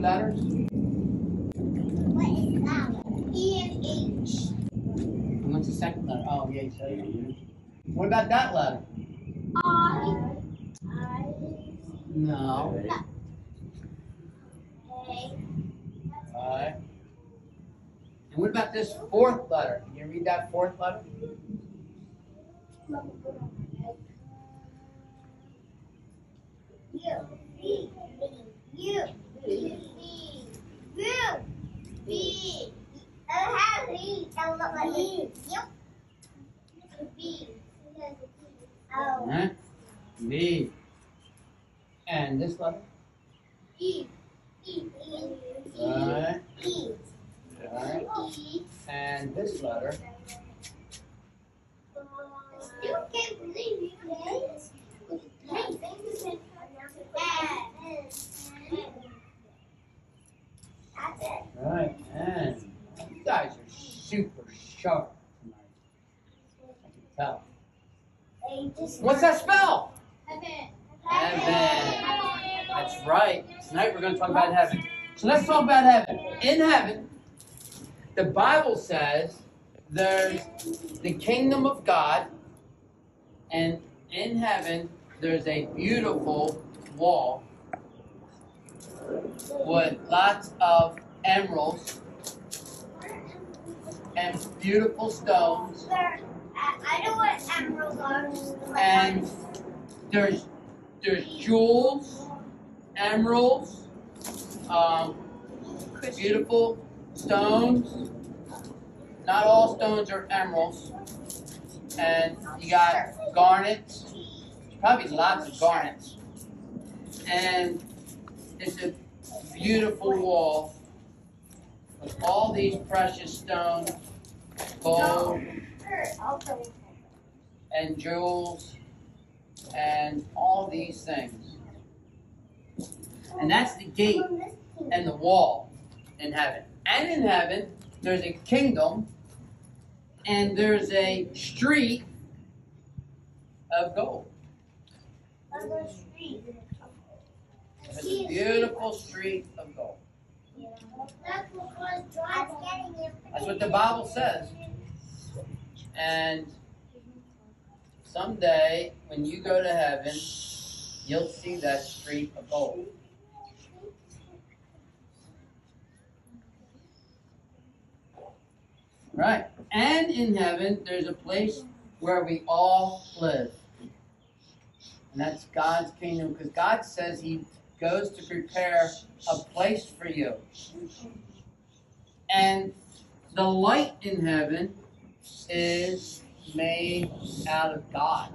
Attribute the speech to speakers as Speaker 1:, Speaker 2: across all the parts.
Speaker 1: letters?
Speaker 2: What is that? E and H.
Speaker 1: And what's the second letter? Oh, yeah, so yeah. What about that letter?
Speaker 2: I. I.
Speaker 1: No.
Speaker 2: A.
Speaker 1: Alright. And what about this fourth letter? Can you read that fourth letter?
Speaker 2: U. B. U. B. B. Oh.
Speaker 1: B. And this letter?
Speaker 2: E. E. E.
Speaker 1: Alright.
Speaker 2: E.
Speaker 1: Alright.
Speaker 2: E.
Speaker 1: And this letter
Speaker 2: can't believe you guys. Hey, That's it.
Speaker 1: Alright. And you guys are super sharp tonight. I can tell.
Speaker 2: They just
Speaker 1: What's that spell?
Speaker 2: Heaven.
Speaker 1: Heaven. That's right. Tonight we're going to talk about heaven. So let's talk about heaven. In heaven, the Bible says there's the kingdom of God, and in heaven there's a beautiful wall with lots of emeralds and beautiful stones,
Speaker 2: I know what emeralds are.
Speaker 1: and there's there's jewels, emeralds, um, beautiful stones. Not all stones are emeralds, and you got garnets. Probably lots of garnets, and it's a beautiful wall with all these precious stones, gold, and jewels and all these things. And that's the gate and the wall in heaven. And in heaven, there's a kingdom and there's a street of gold. It's a beautiful street of gold. That's what the Bible says. And someday, when you go to heaven, you'll see that street of gold. Right. And in heaven, there's a place where we all live. And that's God's kingdom because God says He goes to prepare a place for you. And the light in heaven is made out of God.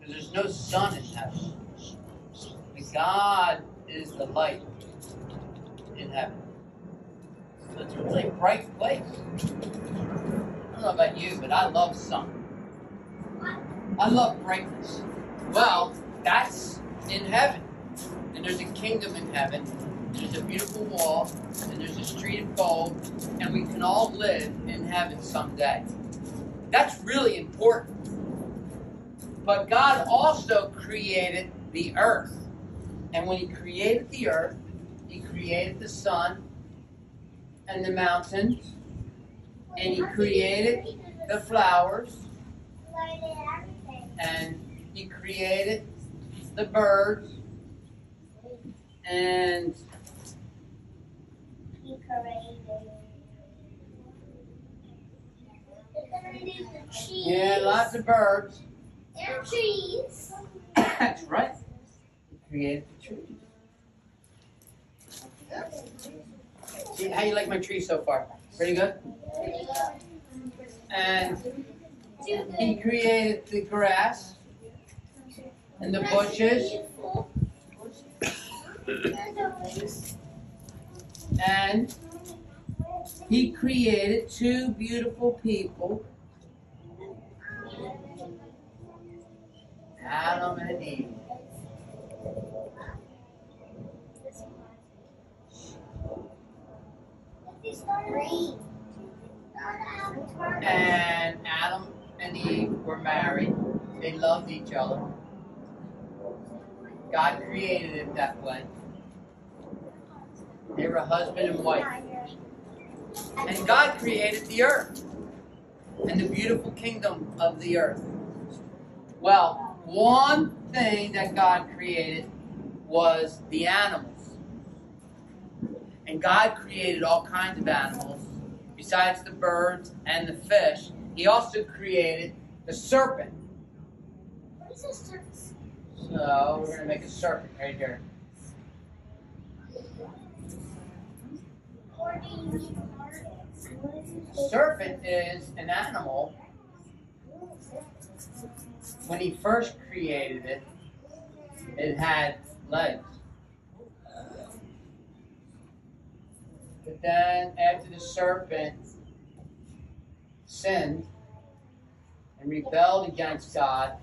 Speaker 1: Because there's no sun in heaven. But God is the light in heaven. So it's a really bright place. I don't know about you, but I love sun. I love brightness. Well, that's in heaven. And there's a kingdom in heaven. There's a beautiful wall, and there's a street of gold, and we can all live in heaven someday. That's really important. But God also created the earth. And when He created the earth, He created the sun and the mountains, and He created the flowers, and He created the birds, and yeah, lots of birds.
Speaker 2: And trees.
Speaker 1: That's right. He created the trees. See how you like my tree so far? Pretty good. And he created the grass and the bushes and he created two beautiful people, Adam and Eve. And Adam and Eve were married. They loved each other. God created it that way. They were husband and wife. And God created the earth and the beautiful kingdom of the earth. Well, one thing that God created was the animals. And God created all kinds of animals besides the birds and the fish. He also created the serpent.
Speaker 2: What is this surface?
Speaker 1: So we're going to make a serpent right here.
Speaker 2: Or do you need a heart? What is
Speaker 1: The serpent is an animal. When he first created it, it had legs. But then, after the serpent sinned and rebelled against God,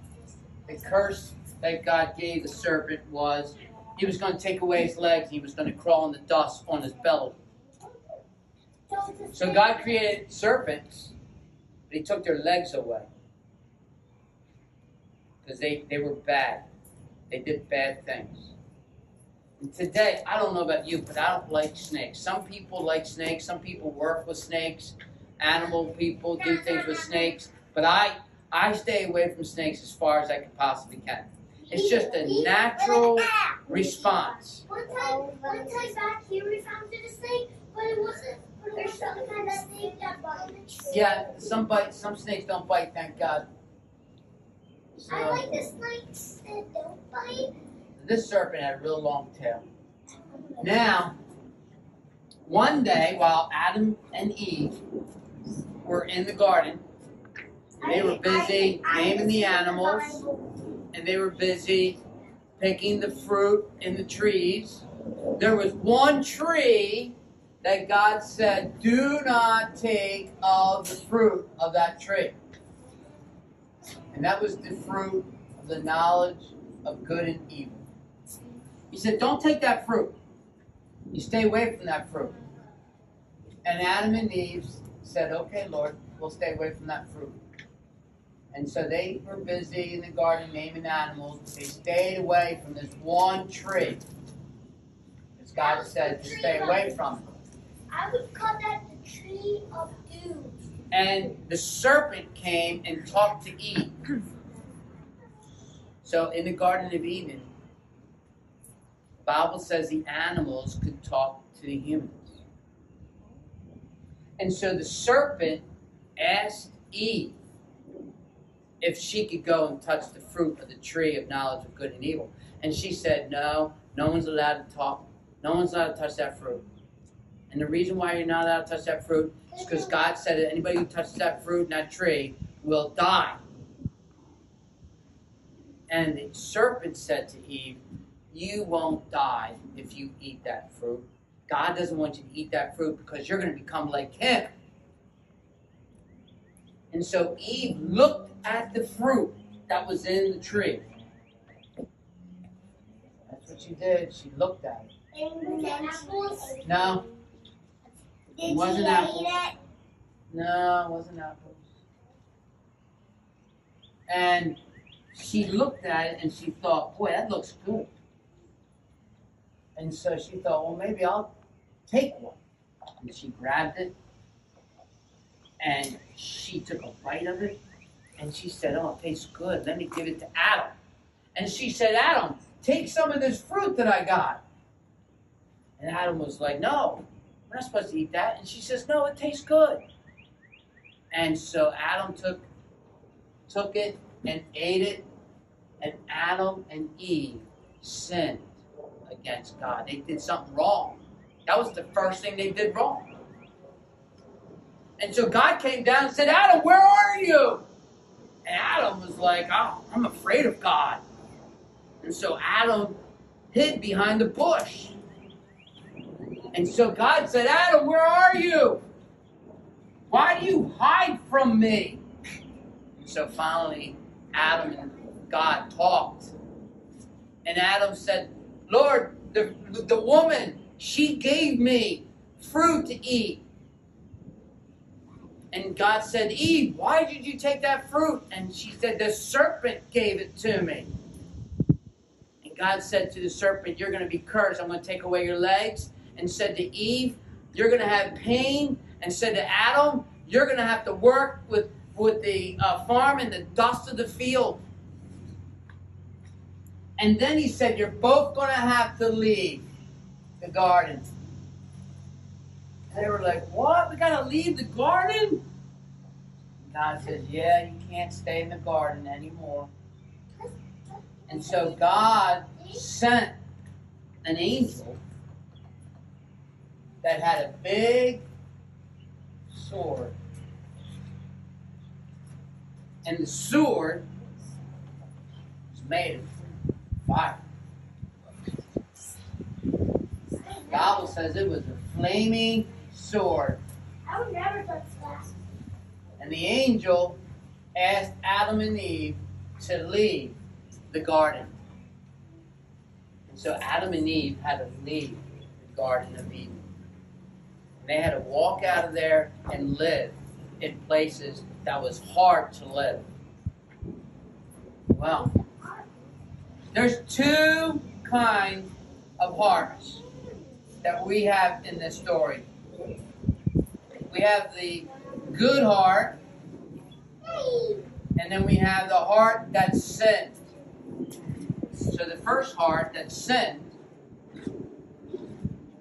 Speaker 1: the curse that God gave the serpent was he was going to take away his legs, he was going to crawl in the dust on his belly. So God created serpents, but He took their legs away because they, they were bad. They did bad things. And today, I don't know about you, but I don't like snakes. Some people like snakes. Some people work with snakes. Animal people do things with snakes. But I I stay away from snakes as far as I can possibly can. It's just a natural response.
Speaker 2: One time, one time back here we found a snake, but it wasn't. But some kind of snake that bite.
Speaker 1: Yeah, some bite, some snakes don't bite, thank God. So,
Speaker 2: I like the snakes that don't bite.
Speaker 1: This serpent had a real long tail. Now, one day while Adam and Eve were in the garden, they were busy naming the animals, and they were busy picking the fruit in the trees. There was one tree that God said, Do not take of the fruit of that tree. And that was the fruit of the knowledge of good and evil. He said, Don't take that fruit. You stay away from that fruit. And Adam and Eve said, Okay, Lord, we'll stay away from that fruit. And so they were busy in the garden naming animals. They stayed away from this one tree. As God said to stay away from it.
Speaker 2: I would call that the tree of doom.
Speaker 1: And the serpent came and talked to Eve. So in the Garden of Eden, the Bible says the animals could talk to the humans. And so the serpent asked Eve if she could go and touch the fruit of the tree of knowledge of good and evil. And she said, No, no one's allowed to talk. No one's allowed to touch that fruit. And the reason why you're not allowed to touch that fruit is because God said that anybody who touches that fruit in that tree will die. And the serpent said to Eve, You won't die if you eat that fruit. God doesn't want you to eat that fruit because you're going to become like Him. And so Eve looked at the fruit that was in the tree. That's what she did. She looked at it.
Speaker 2: And the apples.
Speaker 1: No,
Speaker 2: Did
Speaker 1: wasn't
Speaker 2: she
Speaker 1: apples.
Speaker 2: eat it?
Speaker 1: no, it wasn't apples. And she looked at it and she thought, boy, that looks good. And so she thought, well, maybe I'll take one. And she grabbed it and she took a bite of it and she said, oh, it tastes good. Let me give it to Adam. And she said, Adam, take some of this fruit that I got. And Adam was like, no, we're not supposed to eat that. And she says, no, it tastes good. And so Adam took took it and ate it, and Adam and Eve sinned against God. They did something wrong. That was the first thing they did wrong. And so God came down and said, Adam, where are you? And Adam was like, oh, I'm afraid of God. And so Adam hid behind the bush. And so God said, Adam, where are you? Why do you hide from me? And so finally, Adam and God talked. And Adam said, Lord, the, the woman, she gave me fruit to eat. And God said, Eve, why did you take that fruit? And she said, The serpent gave it to me. And God said to the serpent, You're going to be cursed. I'm going to take away your legs and said to Eve, You're going to have pain, and said to Adam, You're going to have to work with, with the uh, farm and the dust of the field. And then he said, You're both going to have to leave the garden. And they were like, What? We got to leave the garden? God says, Yeah, you can't stay in the garden anymore. And so God sent an angel that had a big sword. And the sword was made of fire. The Bible says it was a flaming sword.
Speaker 2: I would never touch that.
Speaker 1: And the angel asked Adam and Eve to leave the garden. And so Adam and Eve had to leave the Garden of Eden. They had to walk out of there and live in places that was hard to live. Well, there's two kinds of hearts that we have in this story. We have the good heart, and then we have the heart that sinned. So the first heart that sinned,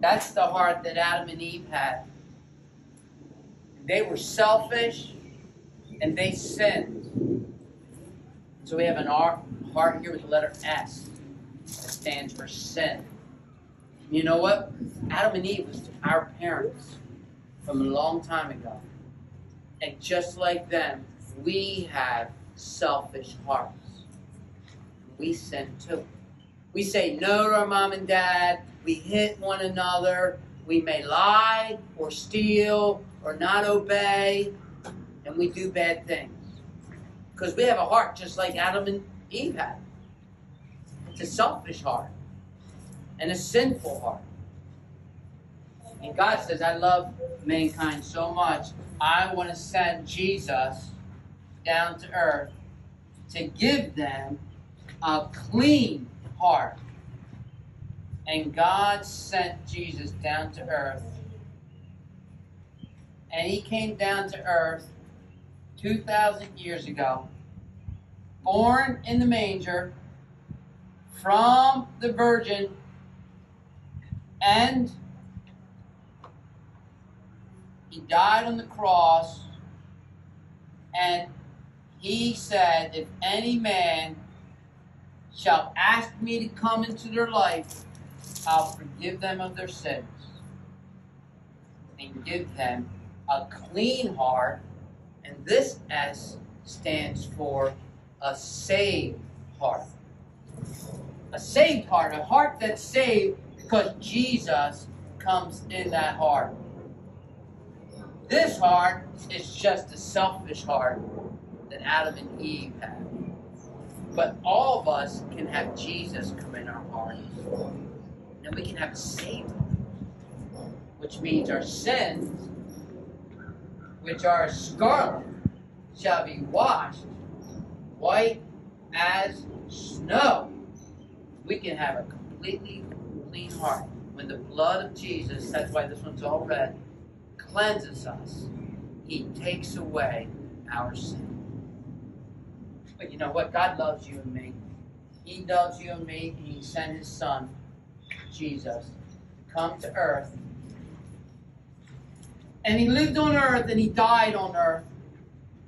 Speaker 1: that's the heart that Adam and Eve had. They were selfish and they sinned. So we have an R, heart here with the letter S that stands for sin. You know what? Adam and Eve was our parents from a long time ago. And just like them, we have selfish hearts. We sin too. We say no to our mom and dad. We hit one another. We may lie or steal or not obey. And we do bad things. Because we have a heart just like Adam and Eve had. It's a selfish heart and a sinful heart. And God says, I love mankind so much, I want to send Jesus down to earth to give them a clean heart. And God sent Jesus down to earth. And he came down to earth 2,000 years ago, born in the manger from the virgin, and he died on the cross. And he said, If any man shall ask me to come into their life, I'll forgive them of their sins and give them a clean heart. And this S stands for a saved heart. A saved heart, a heart that's saved because Jesus comes in that heart. This heart is just a selfish heart that Adam and Eve had. But all of us can have Jesus come in our hearts. And we can have a saved which means our sins, which are scarlet, shall be washed white as snow. We can have a completely clean heart. When the blood of Jesus, that's why this one's all red, cleanses us, He takes away our sin. But you know what? God loves you and me. He loves you and me, and He sent His Son, Jesus, to come to earth. And He lived on earth and He died on earth.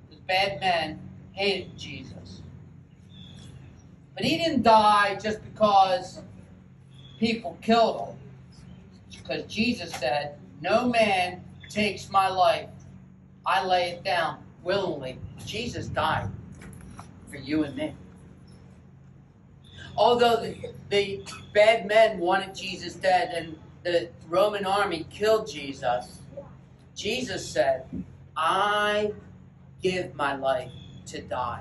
Speaker 1: Because bad men hated Jesus. But He didn't die just because people killed Him. Because Jesus said, No man takes my life. I lay it down willingly. Jesus died for you and me. Although the, the bad men wanted Jesus dead and the Roman army killed Jesus, Jesus said, I give my life to die.